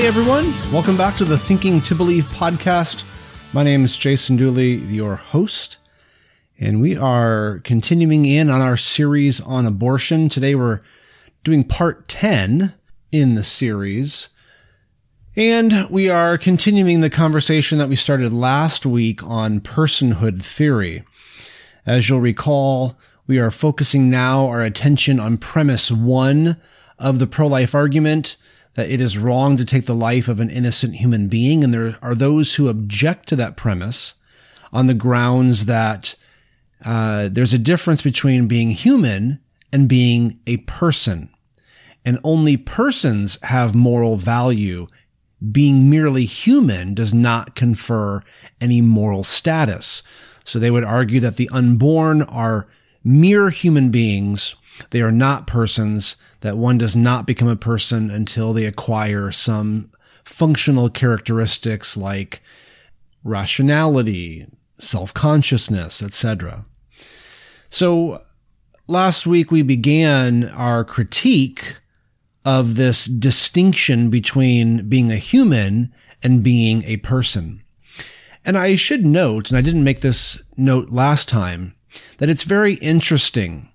Hey everyone, welcome back to the Thinking to Believe podcast. My name is Jason Dulle, your host, and we are continuing in on our series on abortion. Today we're doing part 10 in the series. And we are continuing the conversation that we started last week on personhood theory. As you'll recall, we are focusing now our attention on premise one of the pro life argument that it is wrong to take the life of an innocent human being. And there are those who object to that premise on the grounds that uh, there's a difference between being human and being a person. And only persons have moral value. Being merely human does not confer any moral status. So they would argue that the unborn are mere human beings. They are not persons that one does not become a person until they acquire some functional characteristics like rationality, self-consciousness, etc. So last week we began our critique of this distinction between being a human and being a person. And I should note, and I didn't make this note last time, that it's very interesting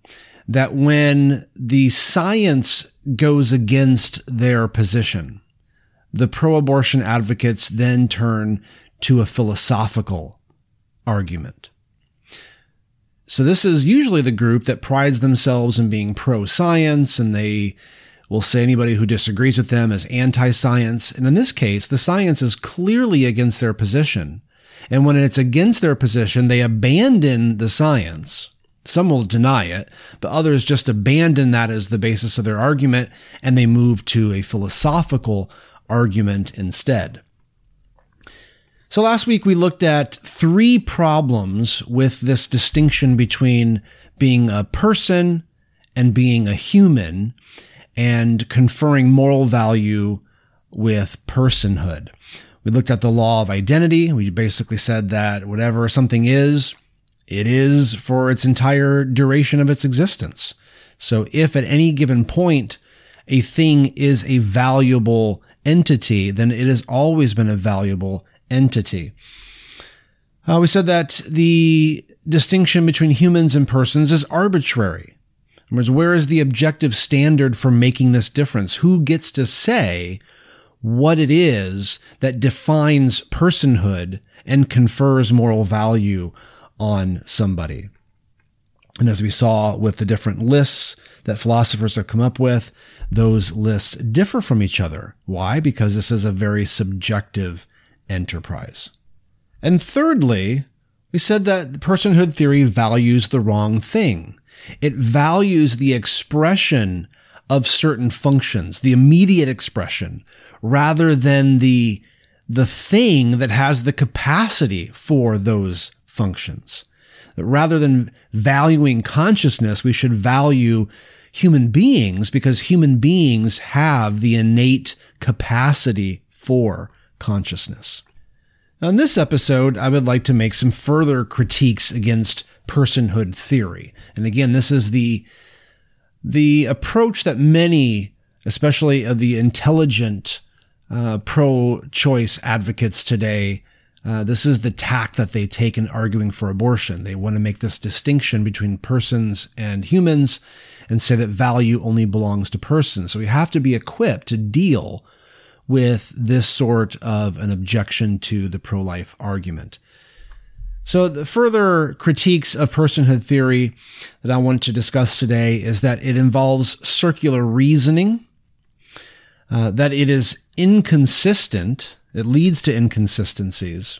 that when the science goes against their position, the pro abortion advocates then turn to a philosophical argument. So this is usually the group that prides themselves in being pro science and they will say anybody who disagrees with them is anti science. And in this case, the science is clearly against their position. And when it's against their position, they abandon the science some will deny it, but others just abandon that as the basis of their argument and they move to a philosophical argument instead. So last week we looked at three problems with this distinction between being a person and being a human and conferring moral value with personhood. We looked at the law of identity. We basically said that whatever something is, it is for its entire duration of its existence. So if at any given point a thing is a valuable entity, then it has always been a valuable entity. Uh, we said that the distinction between humans and persons is arbitrary. Words, where is the objective standard for making this difference? Who gets to say what it is that defines personhood and confers moral value on somebody. And as we saw with the different lists that philosophers have come up with, those lists differ from each other. Why? Because this is a very subjective enterprise. And thirdly, we said that personhood theory values the wrong thing. It values the expression of certain functions, the immediate expression, rather than the, the thing that has the capacity for those functions. Rather than valuing consciousness, we should value human beings because human beings have the innate capacity for consciousness. Now, in this episode, I would like to make some further critiques against personhood theory. And again, this is the, the approach that many, especially of the intelligent uh, pro choice advocates today, uh, this is the tack that they take in arguing for abortion. They want to make this distinction between persons and humans and say that value only belongs to persons. So we have to be equipped to deal with this sort of an objection to the pro life argument. So the further critiques of personhood theory that I want to discuss today is that it involves circular reasoning, uh, that it is inconsistent it leads to inconsistencies.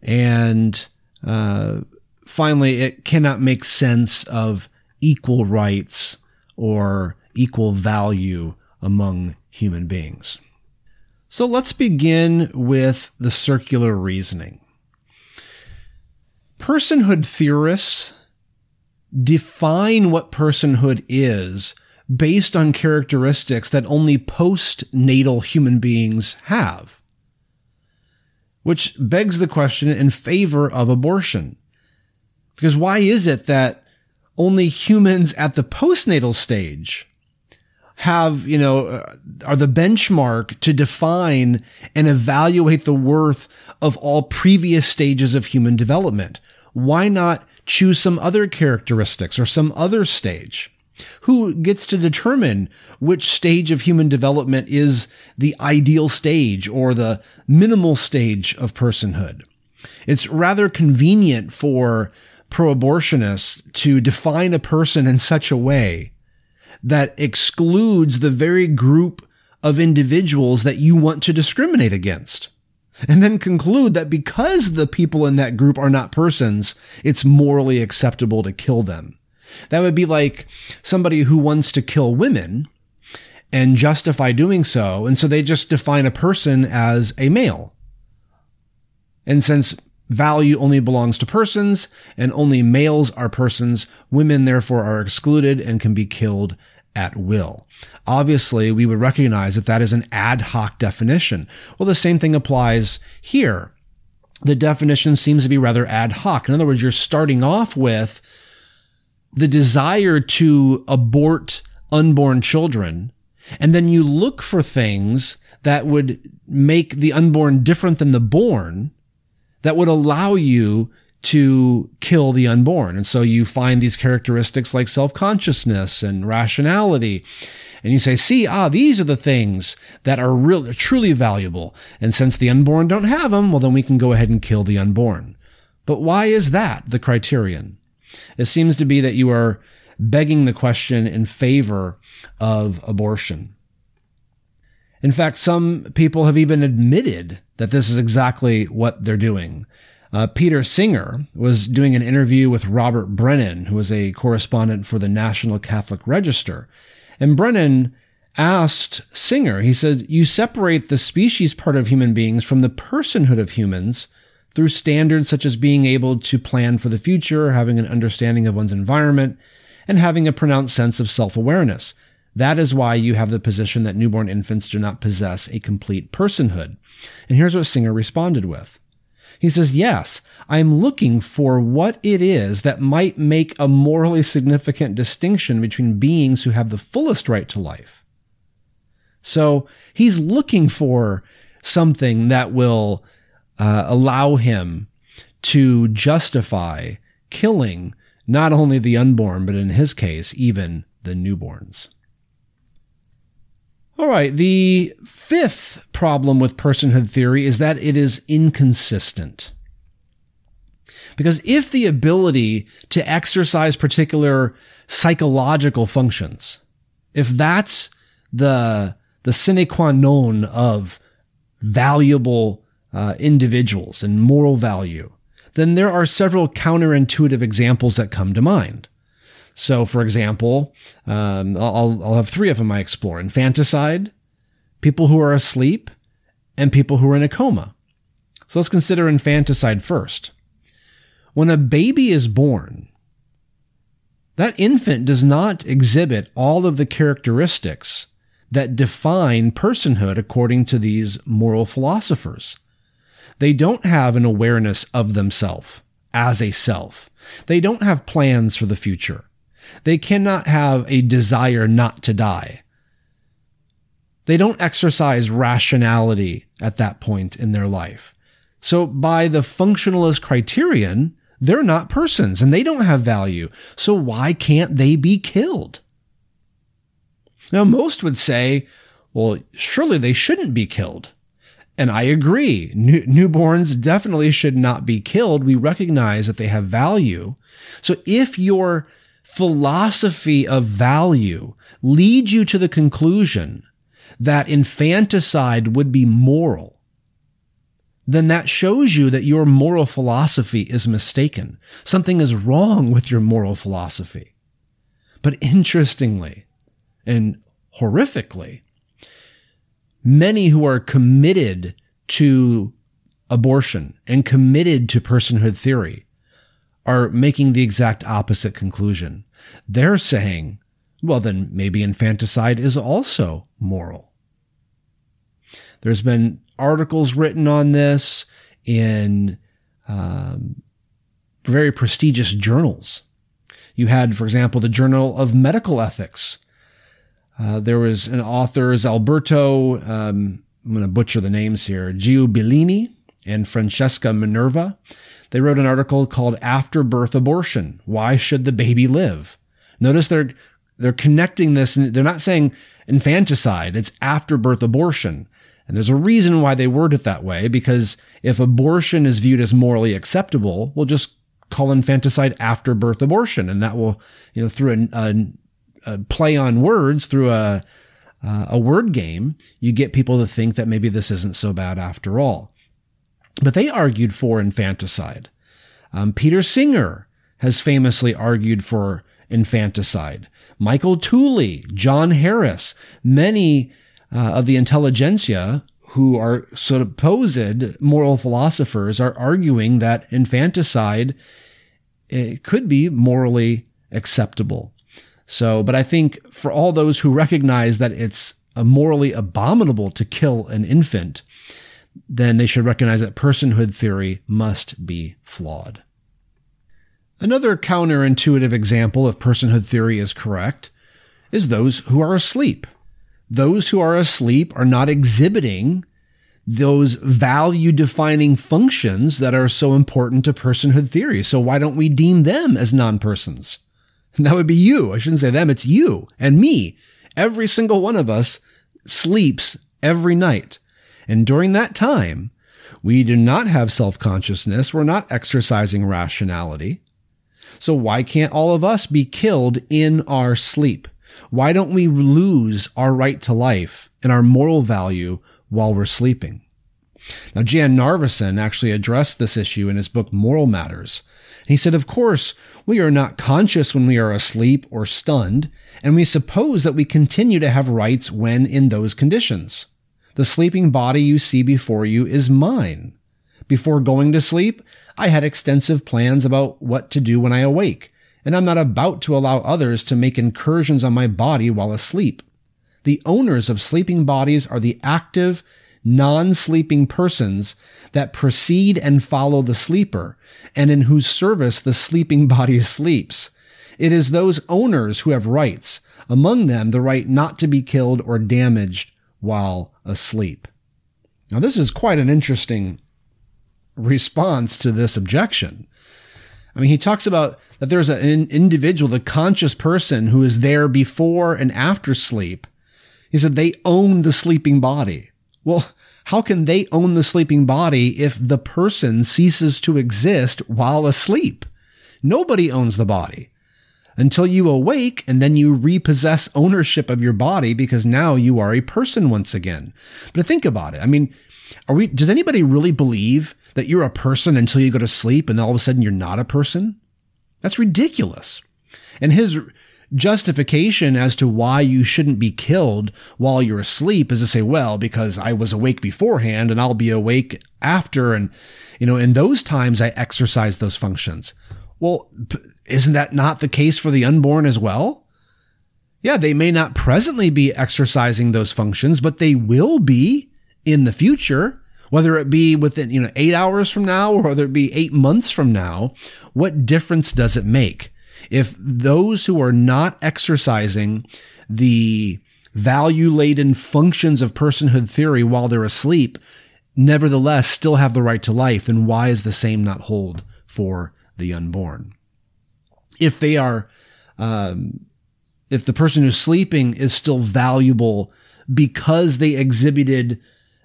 And uh, finally, it cannot make sense of equal rights or equal value among human beings. So let's begin with the circular reasoning. Personhood theorists define what personhood is based on characteristics that only postnatal human beings have which begs the question in favor of abortion. Because why is it that only humans at the postnatal stage have, you know, uh, are the benchmark to define and evaluate the worth of all previous stages of human development. Why not choose some other characteristics or some other stage? Who gets to determine which stage of human development is the ideal stage or the minimal stage of personhood? It's rather convenient for pro abortionists to define a person in such a way that excludes the very group of individuals that you want to discriminate against. And then conclude that because the people in that group are not persons, it's morally acceptable to kill them. That would be like somebody who wants to kill women and justify doing so. And so they just define a person as a male. And since value only belongs to persons and only males are persons, women therefore are excluded and can be killed at will. Obviously, we would recognize that that is an ad hoc definition. Well, the same thing applies here. The definition seems to be rather ad hoc. In other words, you're starting off with the desire to abort unborn children, and then you look for things that would make the unborn different than the born that would allow you to kill the unborn. And so you find these characteristics like self-consciousness and rationality. And you say, see, ah, these are the things that are really, truly valuable. And since the unborn don't have them, well, then we can go ahead and kill the unborn. But why is that the criterion? It seems to be that you are begging the question in favor of abortion. In fact, some people have even admitted that this is exactly what they're doing. Uh, Peter Singer was doing an interview with Robert Brennan, who was a correspondent for the National Catholic Register. And Brennan asked Singer, he said, You separate the species part of human beings from the personhood of humans through standards such as being able to plan for the future, having an understanding of one's environment, and having a pronounced sense of self awareness. That is why you have the position that newborn infants do not possess a complete personhood. And here's what Singer responded with. He says, Yes, I'm looking for what it is that might make a morally significant distinction between beings who have the fullest right to life. So he's looking for something that will uh, allow him to justify killing not only the unborn, but in his case, even the newborns. All right. The fifth problem with personhood theory is that it is inconsistent. Because if the ability to exercise particular psychological functions, if that's the, the sine qua non of valuable uh, individuals and moral value, then there are several counterintuitive examples that come to mind. So, for example, um, I'll, I'll have three of them I explore infanticide, people who are asleep, and people who are in a coma. So let's consider infanticide first. When a baby is born, that infant does not exhibit all of the characteristics that define personhood according to these moral philosophers. They don't have an awareness of themselves as a self. They don't have plans for the future. They cannot have a desire not to die. They don't exercise rationality at that point in their life. So by the functionalist criterion, they're not persons and they don't have value. So why can't they be killed? Now, most would say, well, surely they shouldn't be killed. And I agree. New- newborns definitely should not be killed. We recognize that they have value. So if your philosophy of value leads you to the conclusion that infanticide would be moral, then that shows you that your moral philosophy is mistaken. Something is wrong with your moral philosophy. But interestingly and horrifically, many who are committed to abortion and committed to personhood theory are making the exact opposite conclusion. They're saying, well, then maybe infanticide is also moral. There's been articles written on this in um, very prestigious journals. You had, for example, the Journal of Medical Ethics Uh, there was an authors Alberto, um, I'm going to butcher the names here, Giubilini and Francesca Minerva. They wrote an article called After Birth Abortion. Why should the baby live? Notice they're, they're connecting this and they're not saying infanticide. It's after birth abortion. And there's a reason why they word it that way, because if abortion is viewed as morally acceptable, we'll just call infanticide after birth abortion. And that will, you know, through a, a, a play on words, through a, uh, a word game, you get people to think that maybe this isn't so bad after all. But they argued for infanticide. Um, Peter Singer has famously argued for infanticide. Michael Tooley, John Harris, many uh, of the intelligentsia who are supposed moral philosophers are arguing that infanticide eh, could be morally acceptable. So, but I think for all those who recognize that it's morally abominable to kill an infant, then they should recognize that personhood theory must be flawed. Another counterintuitive example of personhood theory is correct is those who are asleep. Those who are asleep are not exhibiting those value defining functions that are so important to personhood theory. So why don't we deem them as non persons? That would be you. I shouldn't say them. It's you and me. Every single one of us sleeps every night. And during that time, we do not have self consciousness. We're not exercising rationality. So why can't all of us be killed in our sleep? Why don't we lose our right to life and our moral value while we're sleeping? Now, Jan Narveson actually addressed this issue in his book Moral Matters. He said, Of course, we are not conscious when we are asleep or stunned, and we suppose that we continue to have rights when in those conditions. The sleeping body you see before you is mine. Before going to sleep, I had extensive plans about what to do when I awake, and I'm not about to allow others to make incursions on my body while asleep. The owners of sleeping bodies are the active, non-sleeping persons that precede and follow the sleeper, and in whose service the sleeping body sleeps. It is those owners who have rights, among them the right not to be killed or damaged while asleep. Now, this is quite an interesting response to this objection. I mean, he talks about that there's an individual, the conscious person who is there before and after sleep. He said they own the sleeping body. Well, how can they own the sleeping body if the person ceases to exist while asleep? Nobody owns the body until you awake and then you repossess ownership of your body because now you are a person once again. But think about it. I mean, are we, does anybody really believe that you're a person until you go to sleep and all of a sudden you're not a person? That's ridiculous. And his justification as to why you shouldn't be killed while you're asleep is to say, well, because I was awake beforehand and I'll be awake after. And, you know, in those times I exercise those functions. Well, isn't that not the case for the unborn as well? Yeah, they may not presently be exercising those functions, but they will be in the future, whether it be within, you know, eight hours from now or whether it be eight months from now. What difference does it make? If those who are not exercising the value laden functions of personhood theory while they're asleep, nevertheless still have the right to life, then why is the same not hold for the unborn? If they are, um, if the person who's sleeping is still valuable because they exhibited,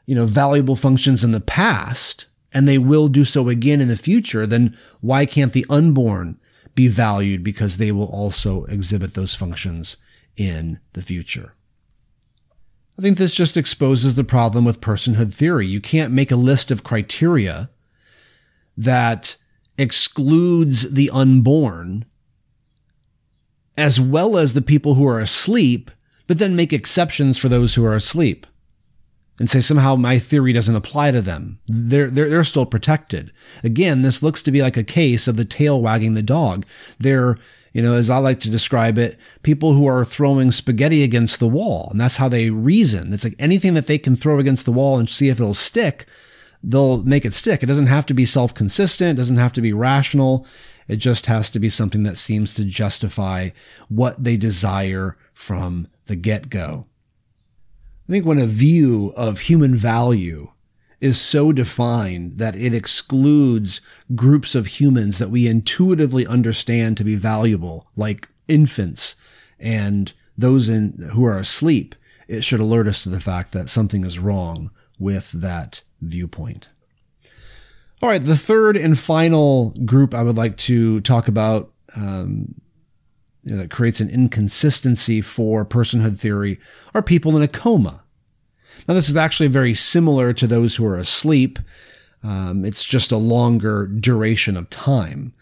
you know, valuable functions in the past, and they will do so again in the future, then why can't the unborn be valued because they will also exhibit those functions in the future. I think this just exposes the problem with personhood theory. You can't make a list of criteria that excludes the unborn as well as the people who are asleep, but then make exceptions for those who are asleep and say somehow my theory doesn't apply to them. They're, they're, they're still protected. Again, this looks to be like a case of the tail wagging the dog. They're, you know, as I like to describe it, people who are throwing spaghetti against the wall. And that's how they reason. It's like anything that they can throw against the wall and see if it'll stick, they'll make it stick. It doesn't have to be self consistent. It doesn't have to be rational. It just has to be something that seems to justify what they desire from the get go. I think when a view of human value is so defined that it excludes groups of humans that we intuitively understand to be valuable, like infants and those in, who are asleep, it should alert us to the fact that something is wrong with that viewpoint. All right, the third and final group I would like to talk about um, you know, that creates an inconsistency for personhood theory are people in a coma. Now, this is actually very similar to those who are asleep. Um, it's just a longer duration of time.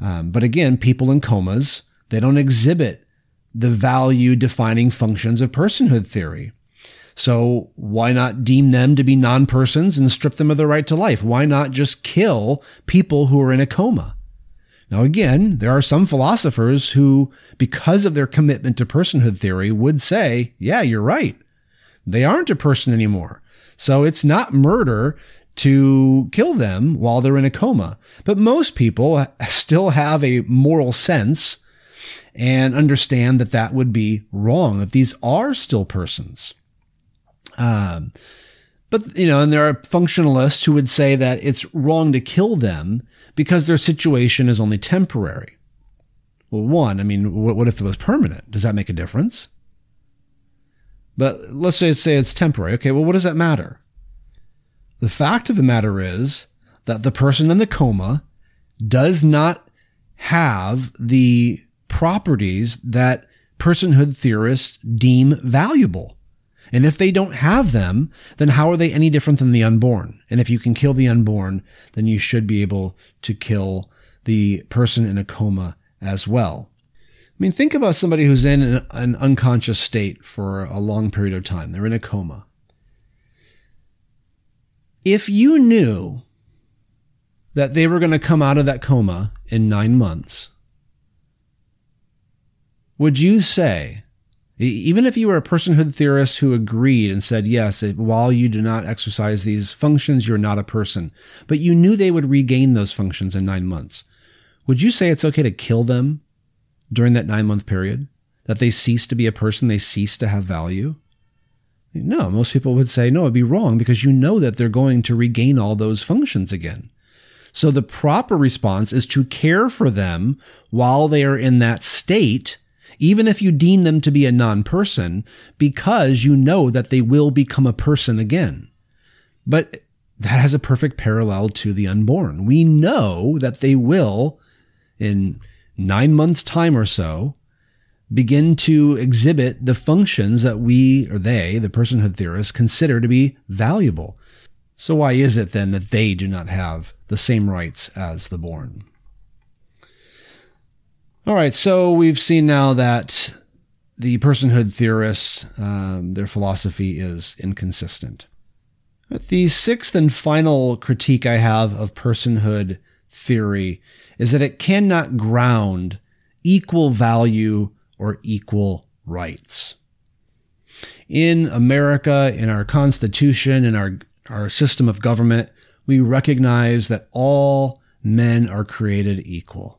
Um, but again, people in comas, they don't exhibit the value defining functions of personhood theory. So why not deem them to be non-persons and strip them of their right to life? Why not just kill people who are in a coma? Now, again, there are some philosophers who, because of their commitment to personhood theory, would say, yeah, you're right. They aren't a person anymore. So it's not murder to kill them while they're in a coma. But most people still have a moral sense and understand that that would be wrong, that these are still persons. Um, but, you know, and there are functionalists who would say that it's wrong to kill them because their situation is only temporary. Well, one, I mean, what, what if it was permanent? Does that make a difference? But let's say, say it's temporary. Okay, well, what does that matter? The fact of the matter is that the person in the coma does not have the properties that personhood theorists deem valuable. And if they don't have them, then how are they any different than the unborn? And if you can kill the unborn, then you should be able to kill the person in a coma as well. I mean, think about somebody who's in an, an unconscious state for a long period of time. They're in a coma. If you knew that they were going to come out of that coma in nine months, would you say, even if you were a personhood theorist who agreed and said, yes, while you do not exercise these functions, you're not a person, but you knew they would regain those functions in nine months, would you say it's okay to kill them during that nine month period? That they cease to be a person, they cease to have value? No, most people would say, no, it'd be wrong because you know that they're going to regain all those functions again. So the proper response is to care for them while they are in that state, even if you deem them to be a non person, because you know that they will become a person again. But that has a perfect parallel to the unborn. We know that they will, in nine months' time or so, begin to exhibit the functions that we or they, the personhood theorists, consider to be valuable. So why is it then that they do not have the same rights as the born? All right, so we've seen now that the personhood theorists, um, their philosophy is inconsistent. The sixth and final critique I have of personhood theory is that it cannot ground equal value or equal rights. In America, in our Constitution, in our, our system of government, we recognize that all men are created equal.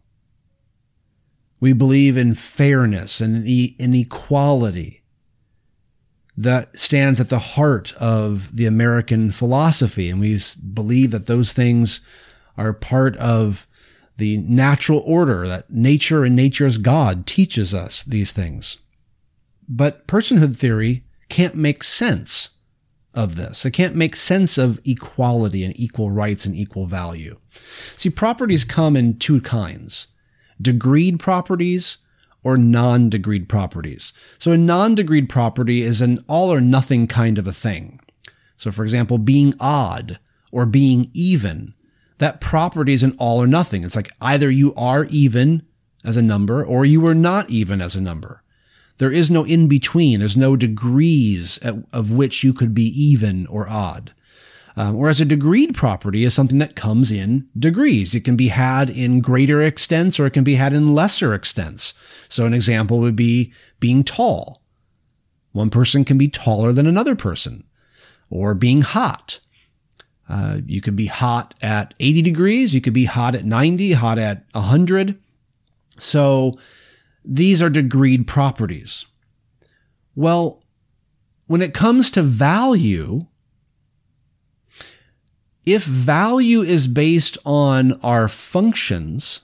We believe in fairness and in equality that stands at the heart of the American philosophy. And we believe that those things are part of the natural order that nature and nature's God teaches us these things. But personhood theory can't make sense of this. It can't make sense of equality and equal rights and equal value. See, properties come in two kinds degreed properties or non degreed properties. So, a non degreed property is an all or nothing kind of a thing. So, for example, being odd or being even that property is an all or nothing. It's like either you are even as a number or you are not even as a number. There is no in between. There's no degrees at, of which you could be even or odd. Um, whereas a degreed property is something that comes in degrees. It can be had in greater extents or it can be had in lesser extents. So an example would be being tall. One person can be taller than another person or being hot Uh, you could be hot at 80 degrees, you could be hot at 90, hot at 100. So these are degreed properties. Well, when it comes to value, if value is based on our functions,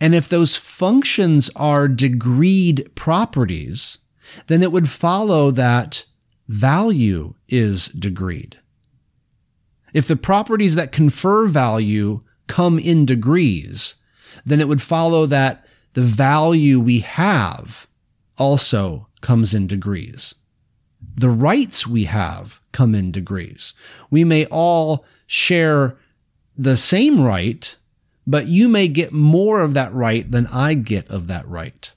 and if those functions are degreed properties, then it would follow that value is degreed. If the properties that confer value come in degrees, then it would follow that the value we have also comes in degrees. The rights we have come in degrees. We may all share the same right, but you may get more of that right than I get of that right.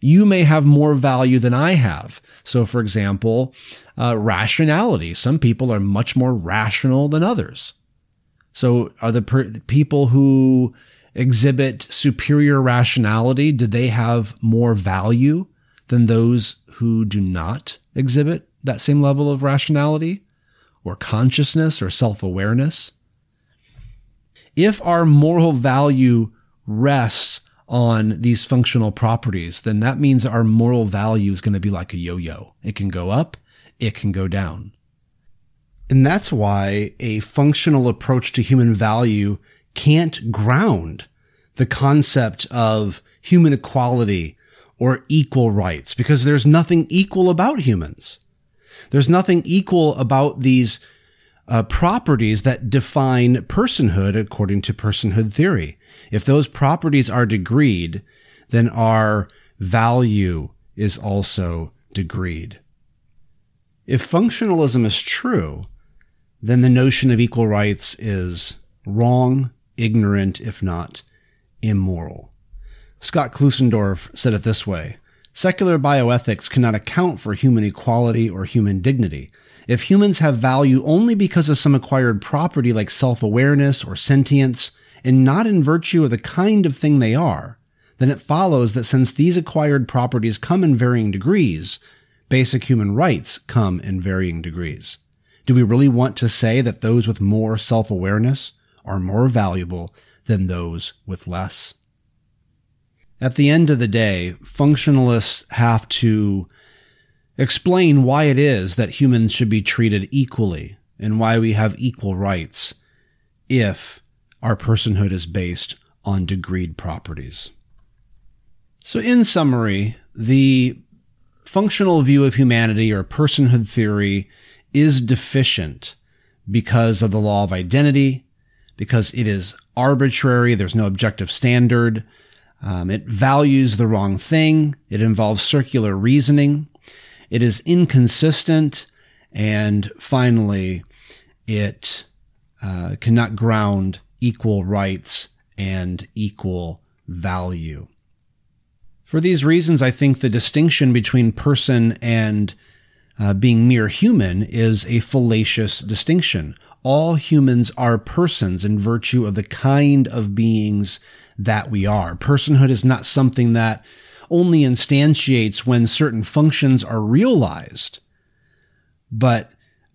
You may have more value than I have. So, for example, uh, rationality. Some people are much more rational than others. So, are the per- people who exhibit superior rationality, do they have more value than those who do not exhibit that same level of rationality or consciousness or self awareness? If our moral value rests on these functional properties, then that means our moral value is going to be like a yo yo. It can go up, it can go down. And that's why a functional approach to human value can't ground the concept of human equality or equal rights because there's nothing equal about humans. There's nothing equal about these uh, properties that define personhood according to personhood theory. If those properties are degreed, then our value is also degreed. If functionalism is true, then the notion of equal rights is wrong, ignorant, if not immoral. Scott Klusendorf said it this way Secular bioethics cannot account for human equality or human dignity. If humans have value only because of some acquired property like self awareness or sentience, and not in virtue of the kind of thing they are, then it follows that since these acquired properties come in varying degrees, basic human rights come in varying degrees. Do we really want to say that those with more self awareness are more valuable than those with less. At the end of the day, functionalists have to explain why it is that humans should be treated equally and why we have equal rights if our personhood is based on degreed properties. So, in summary, the functional view of humanity or personhood theory is deficient because of the law of identity, because it is arbitrary. There's no objective standard. Um, it values the wrong thing. It involves circular reasoning. It is inconsistent. And finally, it uh, cannot ground equal rights and equal value. For these reasons, I think the distinction between person and uh, being mere human is a fallacious distinction all humans are persons in virtue of the kind of beings that we are. Personhood is not something that only instantiates when certain functions are realized, but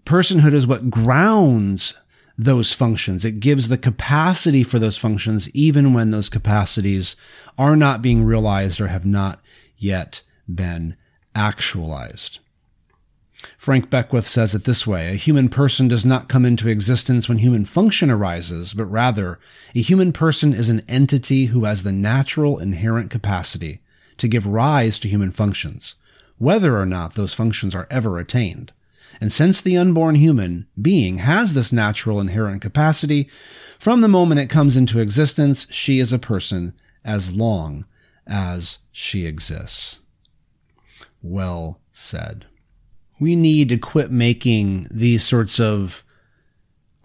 personhood is what grounds those functions. It gives the capacity for those functions even when those capacities are not being realized or have not yet been actualized. Frank Beckwith says it this way A human person does not come into existence when human function arises, but rather, a human person is an entity who has the natural inherent capacity to give rise to human functions, whether or not those functions are ever attained. And since the unborn human being has this natural inherent capacity, from the moment it comes into existence, she is a person as long as she exists. Well said we need to quit making these sorts of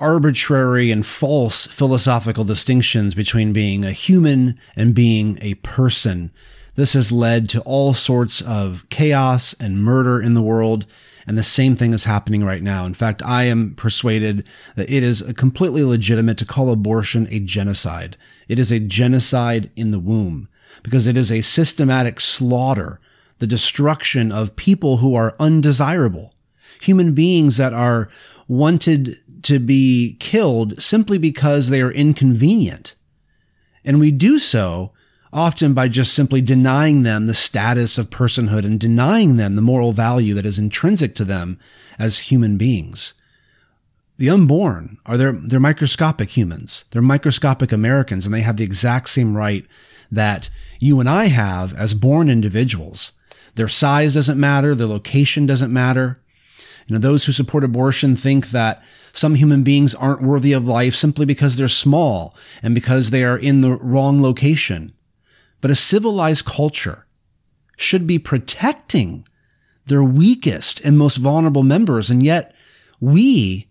arbitrary and false philosophical distinctions between being a human and being a person. This has led to all sorts of chaos and murder in the world. And the same thing is happening right now. In fact, I am persuaded that it is completely legitimate to call abortion a genocide. It is a genocide in the womb because it is a systematic slaughter the destruction of people who are undesirable, human beings that are wanted to be killed simply because they are inconvenient. And we do so often by just simply denying them the status of personhood and denying them the moral value that is intrinsic to them as human beings. The unborn are they're, they're microscopic humans. They're microscopic Americans and they have the exact same right that you and I have as born individuals. Their size doesn't matter. Their location doesn't matter. You know, those who support abortion think that some human beings aren't worthy of life simply because they're small and because they are in the wrong location. But a civilized culture should be protecting their weakest and most vulnerable members. And yet we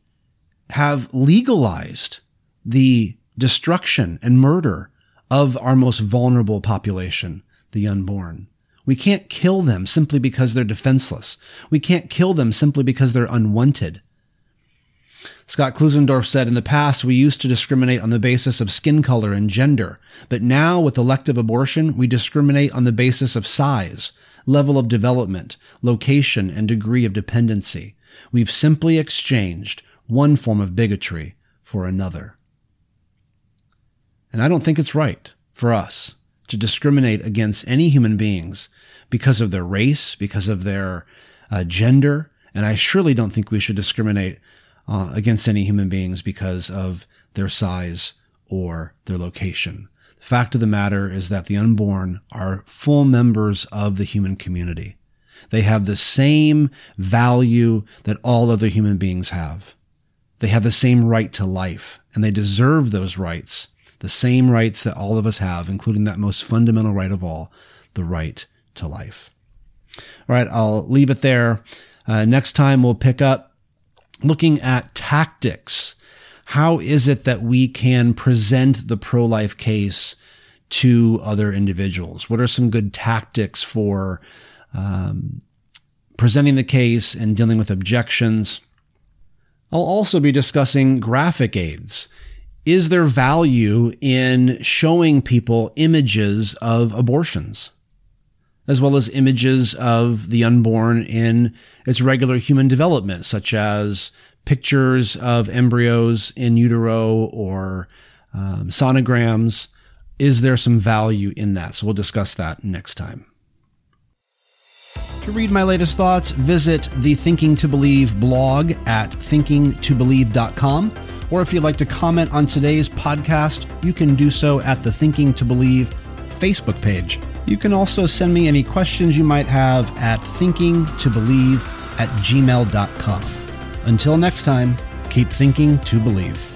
have legalized the destruction and murder of our most vulnerable population, the unborn. We can't kill them simply because they're defenseless. We can't kill them simply because they're unwanted. Scott Klusendorf said, in the past, we used to discriminate on the basis of skin color and gender, but now with elective abortion, we discriminate on the basis of size, level of development, location, and degree of dependency. We've simply exchanged one form of bigotry for another. And I don't think it's right for us to discriminate against any human beings because of their race, because of their uh, gender. And I surely don't think we should discriminate uh, against any human beings because of their size or their location. The fact of the matter is that the unborn are full members of the human community. They have the same value that all other human beings have. They have the same right to life and they deserve those rights the same rights that all of us have, including that most fundamental right of all, the right to life. All right, I'll leave it there. Uh, next time we'll pick up looking at tactics. How is it that we can present the pro life case to other individuals? What are some good tactics for um, presenting the case and dealing with objections? I'll also be discussing graphic aids is there value in showing people images of abortions as well as images of the unborn in its regular human development, such as pictures of embryos in utero or um, sonograms? Is there some value in that? So we'll discuss that next time. To read my latest thoughts, visit the Thinking to Believe blog at thinkingtobelieve.com. Or if you'd like to comment on today's podcast, you can do so at the Thinking to Believe Facebook page. You can also send me any questions you might have at thinkingtobelieve at gmail.com. Until next time, keep thinking to believe.